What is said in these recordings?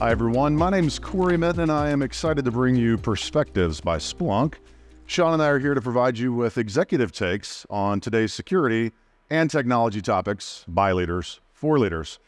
Hi, everyone. My name is Cory Minton, and I am excited to bring you Perspectives by Splunk. Sean and I are here to provide you with executive takes on today's security and technology topics by leaders for leaders.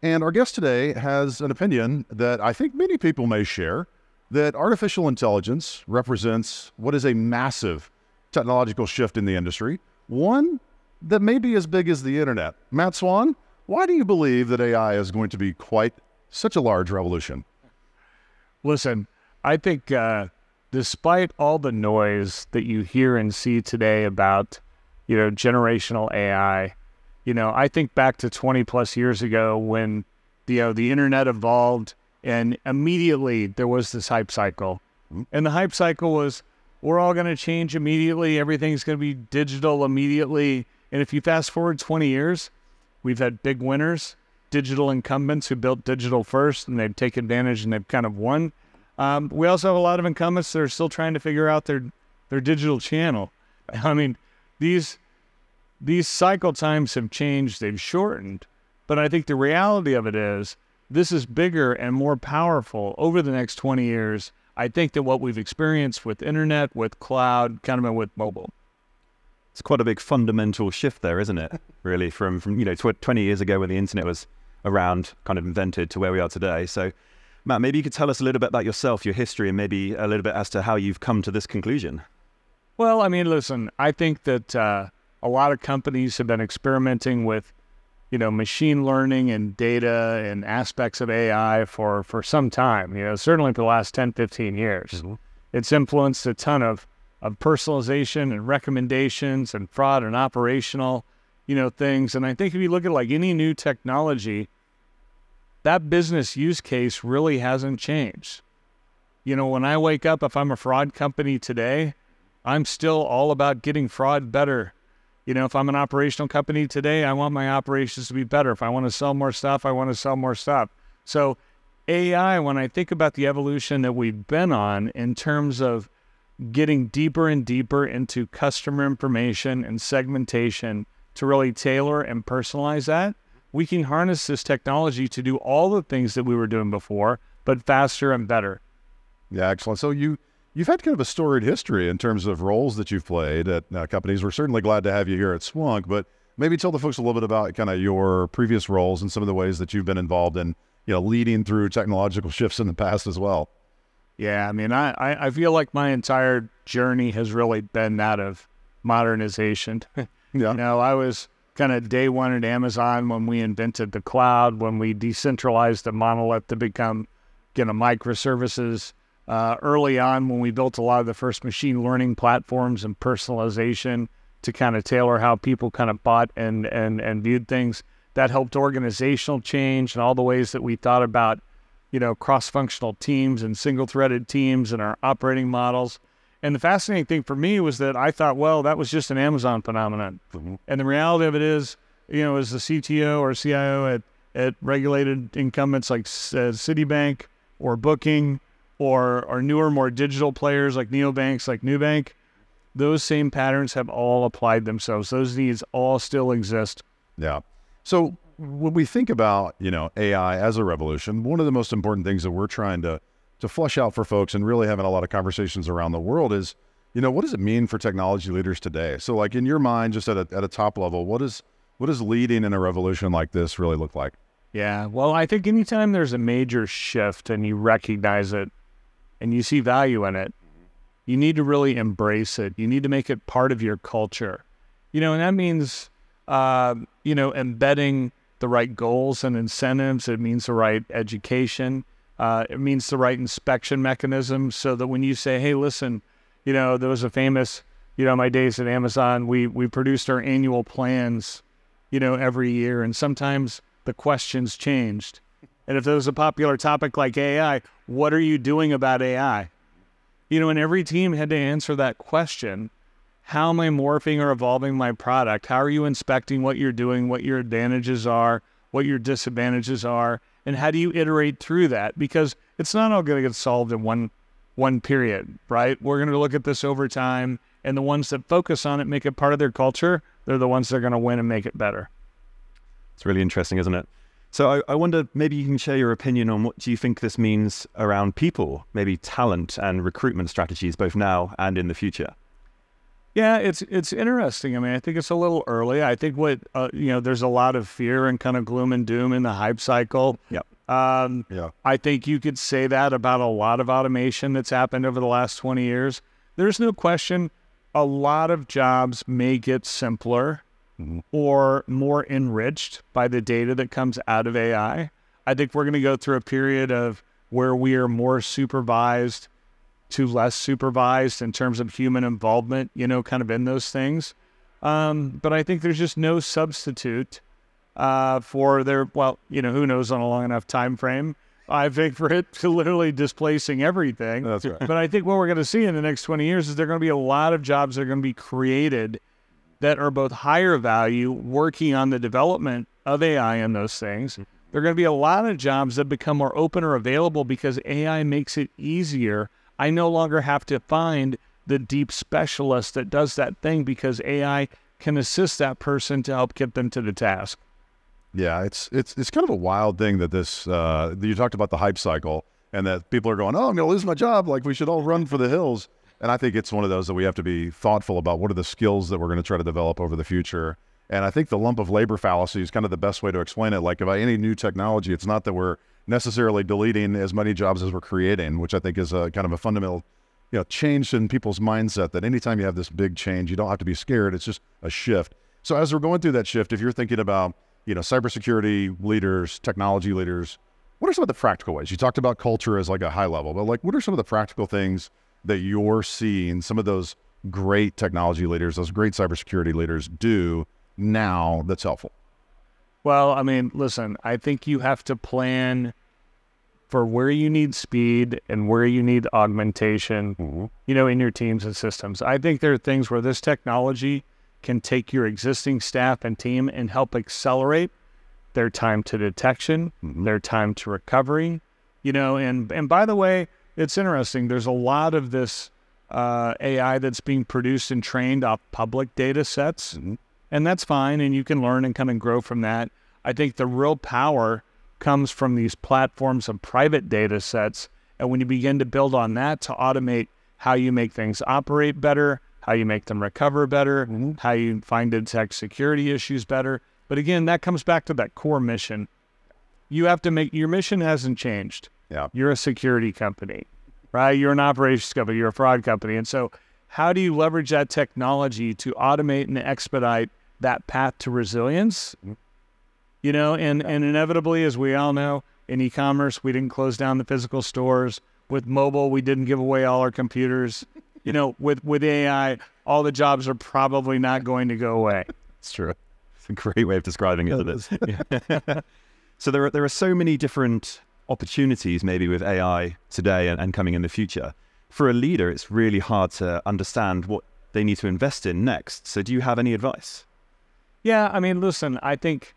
And our guest today has an opinion that I think many people may share that artificial intelligence represents what is a massive technological shift in the industry, one that may be as big as the internet. Matt Swann, why do you believe that AI is going to be quite such a large revolution? Listen, I think uh, despite all the noise that you hear and see today about, you know, generational AI, you know, I think back to 20 plus years ago when, you know, the internet evolved and immediately there was this hype cycle. Mm-hmm. And the hype cycle was, we're all going to change immediately. Everything's going to be digital immediately. And if you fast forward 20 years, we've had big winners digital incumbents who built digital first and they've taken advantage and they've kind of won. Um, we also have a lot of incumbents that are still trying to figure out their their digital channel. I mean, these these cycle times have changed, they've shortened, but I think the reality of it is this is bigger and more powerful over the next 20 years. I think that what we've experienced with internet, with cloud, kind of with mobile it's quite a big fundamental shift there, isn't it? Really, from from you know tw- 20 years ago when the internet was around, kind of invented, to where we are today. So, Matt, maybe you could tell us a little bit about yourself, your history, and maybe a little bit as to how you've come to this conclusion. Well, I mean, listen, I think that uh, a lot of companies have been experimenting with, you know, machine learning and data and aspects of AI for for some time. You know, certainly for the last 10, 15 years. Mm-hmm. It's influenced a ton of of personalization and recommendations and fraud and operational, you know, things. And I think if you look at like any new technology, that business use case really hasn't changed. You know, when I wake up, if I'm a fraud company today, I'm still all about getting fraud better. You know, if I'm an operational company today, I want my operations to be better. If I want to sell more stuff, I want to sell more stuff. So, AI, when I think about the evolution that we've been on in terms of getting deeper and deeper into customer information and segmentation to really tailor and personalize that, we can harness this technology to do all the things that we were doing before, but faster and better. Yeah, excellent. So you you've had kind of a storied history in terms of roles that you've played at uh, companies. We're certainly glad to have you here at Splunk, but maybe tell the folks a little bit about kind of your previous roles and some of the ways that you've been involved in, you know, leading through technological shifts in the past as well. Yeah, I mean, I, I feel like my entire journey has really been that of modernization. yeah. You know, I was kind of day one at Amazon when we invented the cloud, when we decentralized the monolith to become, you know, microservices. Uh, early on, when we built a lot of the first machine learning platforms and personalization to kind of tailor how people kind of bought and and and viewed things, that helped organizational change and all the ways that we thought about you know, cross-functional teams and single-threaded teams and our operating models. And the fascinating thing for me was that I thought, well, that was just an Amazon phenomenon. Mm-hmm. And the reality of it is, you know, as the CTO or CIO at, at regulated incumbents like uh, Citibank or Booking or, or newer, more digital players like neobanks, like Nubank, those same patterns have all applied themselves. Those needs all still exist. Yeah. So when we think about you know AI as a revolution, one of the most important things that we're trying to to flush out for folks and really having a lot of conversations around the world is, you know, what does it mean for technology leaders today? So, like in your mind, just at a at a top level, what is what does leading in a revolution like this really look like? Yeah, well, I think anytime there's a major shift and you recognize it and you see value in it, you need to really embrace it. You need to make it part of your culture, you know, and that means, uh, you know, embedding the right goals and incentives. It means the right education. Uh, it means the right inspection mechanism so that when you say, hey, listen, you know, there was a famous, you know, my days at Amazon, we, we produced our annual plans, you know, every year. And sometimes the questions changed. And if there was a popular topic like AI, what are you doing about AI? You know, and every team had to answer that question how am I morphing or evolving my product? How are you inspecting what you're doing, what your advantages are, what your disadvantages are, and how do you iterate through that? Because it's not all going to get solved in one one period, right? We're going to look at this over time, and the ones that focus on it, make it part of their culture, they're the ones that are going to win and make it better. It's really interesting, isn't it? So I, I wonder, maybe you can share your opinion on what do you think this means around people, maybe talent and recruitment strategies, both now and in the future. Yeah, it's it's interesting. I mean, I think it's a little early. I think what uh, you know, there's a lot of fear and kind of gloom and doom in the hype cycle. Yep. Um, Yeah. I think you could say that about a lot of automation that's happened over the last 20 years. There's no question a lot of jobs may get simpler or more enriched by the data that comes out of AI. I think we're going to go through a period of where we are more supervised to less supervised in terms of human involvement, you know, kind of in those things. Um, but I think there's just no substitute uh, for their, well, you know, who knows on a long enough time frame. I think for it to literally displacing everything. That's right. But I think what we're going to see in the next 20 years is there are going to be a lot of jobs that are going to be created that are both higher value, working on the development of AI and those things. There are going to be a lot of jobs that become more open or available because AI makes it easier. I no longer have to find the deep specialist that does that thing because AI can assist that person to help get them to the task. Yeah, it's it's it's kind of a wild thing that this uh, you talked about the hype cycle and that people are going, oh, I'm going to lose my job. Like we should all run for the hills. And I think it's one of those that we have to be thoughtful about. What are the skills that we're going to try to develop over the future? And I think the lump of labor fallacy is kind of the best way to explain it. Like by any new technology, it's not that we're necessarily deleting as many jobs as we're creating, which I think is a kind of a fundamental, you know, change in people's mindset. That anytime you have this big change, you don't have to be scared. It's just a shift. So as we're going through that shift, if you're thinking about you know, cybersecurity leaders, technology leaders, what are some of the practical ways? You talked about culture as like a high level, but like what are some of the practical things that you're seeing some of those great technology leaders, those great cybersecurity leaders do now that's helpful? Well, I mean, listen, I think you have to plan for where you need speed and where you need augmentation, mm-hmm. you know, in your teams and systems. I think there are things where this technology can take your existing staff and team and help accelerate their time to detection, mm-hmm. their time to recovery, you know, and and by the way, it's interesting. There's a lot of this uh, AI that's being produced and trained off public data sets, mm-hmm. and that's fine, and you can learn and come and grow from that. I think the real power comes from these platforms of private data sets, and when you begin to build on that to automate how you make things operate better, how you make them recover better, mm-hmm. how you find and detect security issues better. But again, that comes back to that core mission. You have to make your mission hasn't changed. Yeah. You're a security company, right? You're an operations company, you're a fraud company. And so, how do you leverage that technology to automate and expedite that path to resilience? Mm-hmm. You know, and, and inevitably, as we all know, in e commerce, we didn't close down the physical stores. With mobile, we didn't give away all our computers. You know, with, with AI, all the jobs are probably not going to go away. It's true. It's a great way of describing it. It is. Yeah. so there are there are so many different opportunities maybe with AI today and, and coming in the future. For a leader, it's really hard to understand what they need to invest in next. So do you have any advice? Yeah, I mean, listen, I think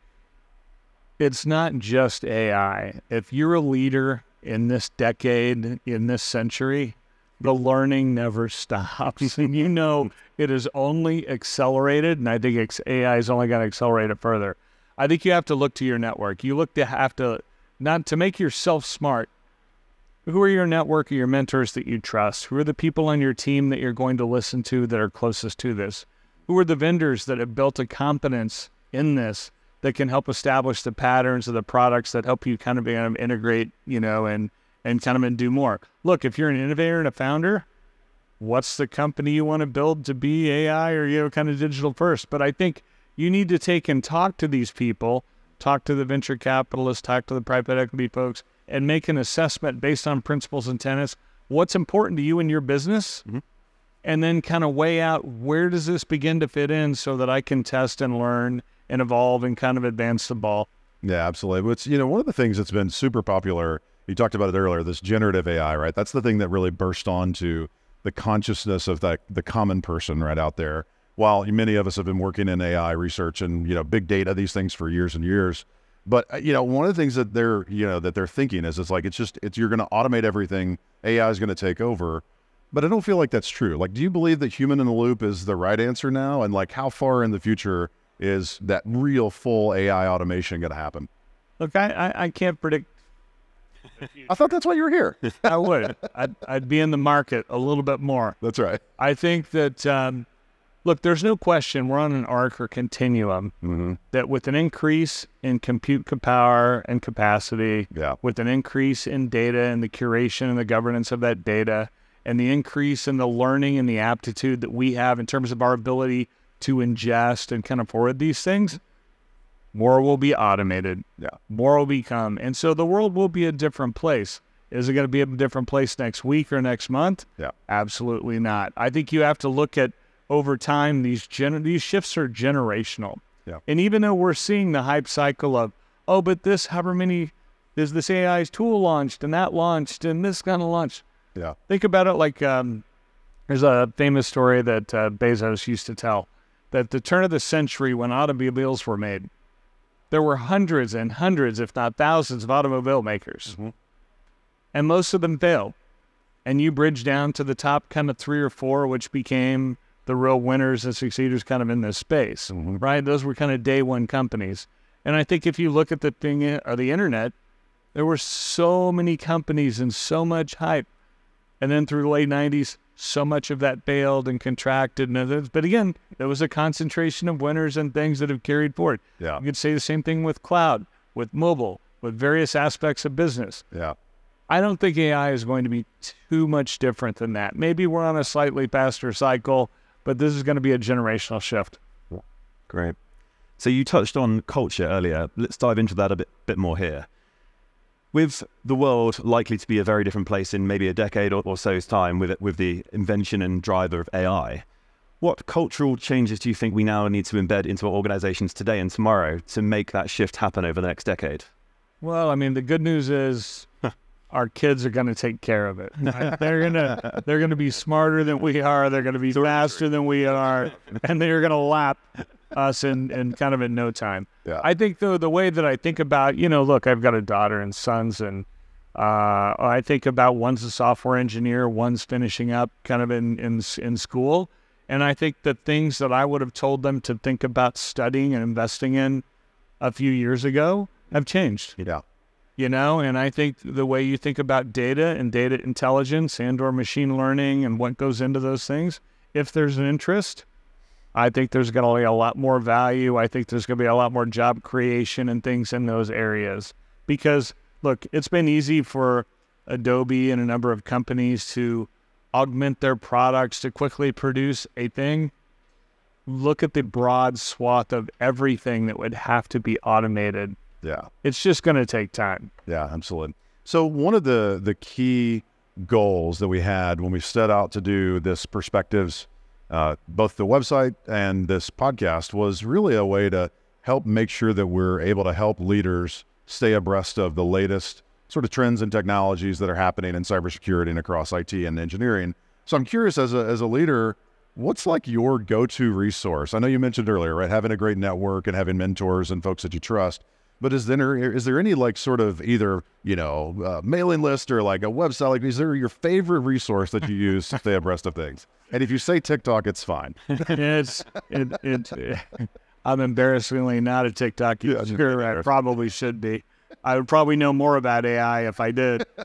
it's not just AI. If you're a leader in this decade, in this century, the learning never stops. and you know it is only accelerated, and I think AI is only going to accelerate it further. I think you have to look to your network. You look to have to, not to make yourself smart, who are your network or your mentors that you trust? Who are the people on your team that you're going to listen to that are closest to this? Who are the vendors that have built a competence in this that can help establish the patterns of the products that help you kind of, um, integrate, you know, and and kind of and do more. Look, if you're an innovator and a founder, what's the company you want to build to be AI or you know kind of digital first? But I think you need to take and talk to these people, talk to the venture capitalists, talk to the private equity folks, and make an assessment based on principles and tenets. What's important to you in your business? And then kind of weigh out where does this begin to fit in so that I can test and learn and evolve and kind of advance the ball. Yeah, absolutely. It's, you know, one of the things that's been super popular, you talked about it earlier, this generative AI, right? That's the thing that really burst onto the consciousness of that the common person right out there. While many of us have been working in AI research and, you know, big data, these things for years and years. But uh, you know, one of the things that they're, you know, that they're thinking is it's like it's just it's you're going to automate everything, AI is going to take over. But I don't feel like that's true. Like, do you believe that human in the loop is the right answer now? And like, how far in the future is that real full AI automation going to happen? Look, I, I, I can't predict. I thought that's why you were here. I would. I'd, I'd be in the market a little bit more. that's right. I think that, um, look, there's no question we're on an arc or continuum Mm-hmm. that with an increase in compute power and capacity, Yeah. with an increase in data and the curation and the governance of that data, and the increase in the learning and the aptitude that we have in terms of our ability to ingest and kind of forward these things, more will be automated. Yeah. More will become. And so the world will be a different place. Is it going to be a different place next week or next month? Yeah. Absolutely not. I think you have to look at over time these gen- these shifts are generational. Yeah. And even though we're seeing the hype cycle of, oh, but this however many is this AI's tool launched and that launched and this kind of launched. Yeah. Think about it like um, there's a famous story that uh, Bezos used to tell that the turn of the century when automobiles were made, there were hundreds and hundreds, if not thousands, of automobile makers, Mhm. and most of them failed. And you bridge down to the top kind of three or four, which became the real winners and succeeders kind of in this space, Mhm. right? Those were kind of day one companies. And I think if you look at the thing or the internet, there were so many companies and so much hype. And then through the late 90s, so much of that failed and contracted. And others- But again, there was a concentration of winners and things that have carried forward. Yeah. You could say the same thing with cloud, with mobile, with various aspects of business. Yeah. I don't think AI is going to be too much different than that. Maybe we're on a slightly faster cycle, but this is going to be a generational shift. Great. So you touched on culture earlier. Let's dive into that a bit, bit more here. With the world likely to be a very different place in maybe a decade or, or so's time with, with the invention and driver of AI, what cultural changes do you think we now need to embed into our organizations today and tomorrow to make that shift happen over the next decade? Well, I mean, the good news is our kids are going to take care of it. right? They're gonna they're gonna be smarter than we are. They're going to be faster than we are, and they're going to lap us in, in kind of in no time. Yeah. I think though the way that I think about, you know, look, I've got a daughter and sons, and uh, I think about one's a software engineer, one's finishing up kind of in in in school, and I think the things that I would have told them to think about studying and investing in a few years ago have changed Yeah. you know and i think the way you think about data and data intelligence and or machine learning and what goes into those things if there's an interest i think there's going to be a lot more value. I think there's going to be a lot more job creation and things in those areas. Because look it's been easy for adobe and a number of companies to augment their products to quickly produce a thing. Look at the broad swath of everything that would have to be automated. Yeah. it's just going to take time. Yeah, absolutely. So one of the the key goals that we had when we set out to do this perspectives, uh, both the website and this podcast, was really a way to help make sure that we're able to help leaders stay abreast of the latest sort of trends and technologies that are happening in cybersecurity and across IT and engineering. So I'm curious, as a as a leader, what's like your go-to resource? I know you mentioned earlier, right, having a great network and having mentors and folks that you trust. But is there is there any like sort of either you know uh, mailing list or like a website? Like, is there your favorite resource that you use to stay abreast of things? And if you say TikTok, it's fine. it's it, it, I'm embarrassingly not a TikTok Yeah, user. I probably should be. I would probably know more about AI if I did.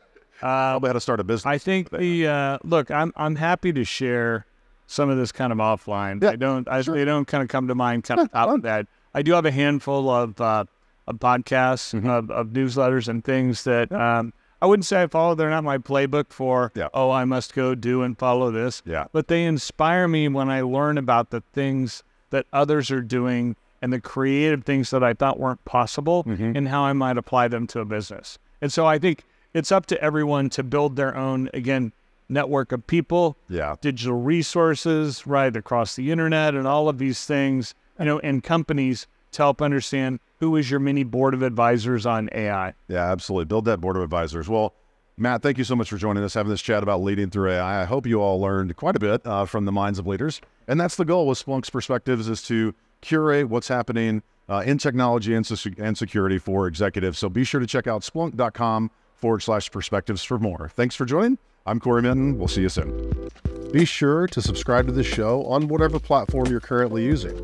Uh, Probably how to start a business. I think the uh, look. I'm I'm happy to share some of this kind of offline. Yeah, I don't. I, sure. They don't kind of come to mind. Kind of top of that. I do have a handful of uh, of podcasts, Mm-hmm. of, of newsletters, and things that um, I wouldn't say I follow. They're not my playbook for. Yeah. Oh, I must go do and follow this. Yeah. But they inspire me when I learn about the things that others are doing and the creative things that I thought weren't possible Mm-hmm. and how I might apply them to a business. And so I think it's up to everyone to build their own, again, network of people, yeah, digital resources, right, across the internet and all of these things, you know, and companies to help understand who is your mini board of advisors on AI. yeah, absolutely. Build that board of advisors. Well, Matt, thank you so much for joining us, having this chat about leading through AI. I hope you all learned quite a bit uh, from the minds of leaders, and that's the goal with Splunk's perspectives is to curate what's happening uh, in technology and, and security for executives. So be sure to check out splunk.com forward slash perspectives for more. Thanks for joining. I'm Cory Minton. We'll see you soon. Be sure to subscribe to the show on whatever platform you're currently using.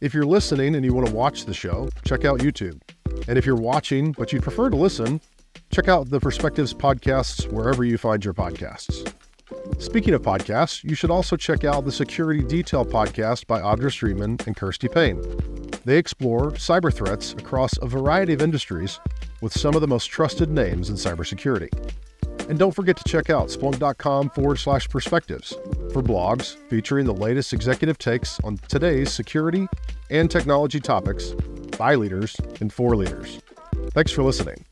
If you're listening and you want to watch the show, check out YouTube. And if you're watching but you'd prefer to listen, check out the Perspectives podcasts wherever you find your podcasts. Speaking of podcasts, you should also check out the Security Detail podcast by Audra Streetman and Kirsty Paine. They explore cyber threats across a variety of industries with some of the most trusted names in cybersecurity. And don't forget to check out splunk.com forward slash perspectives for blogs featuring the latest executive takes on today's security and technology topics by leaders and for leaders. Thanks for listening.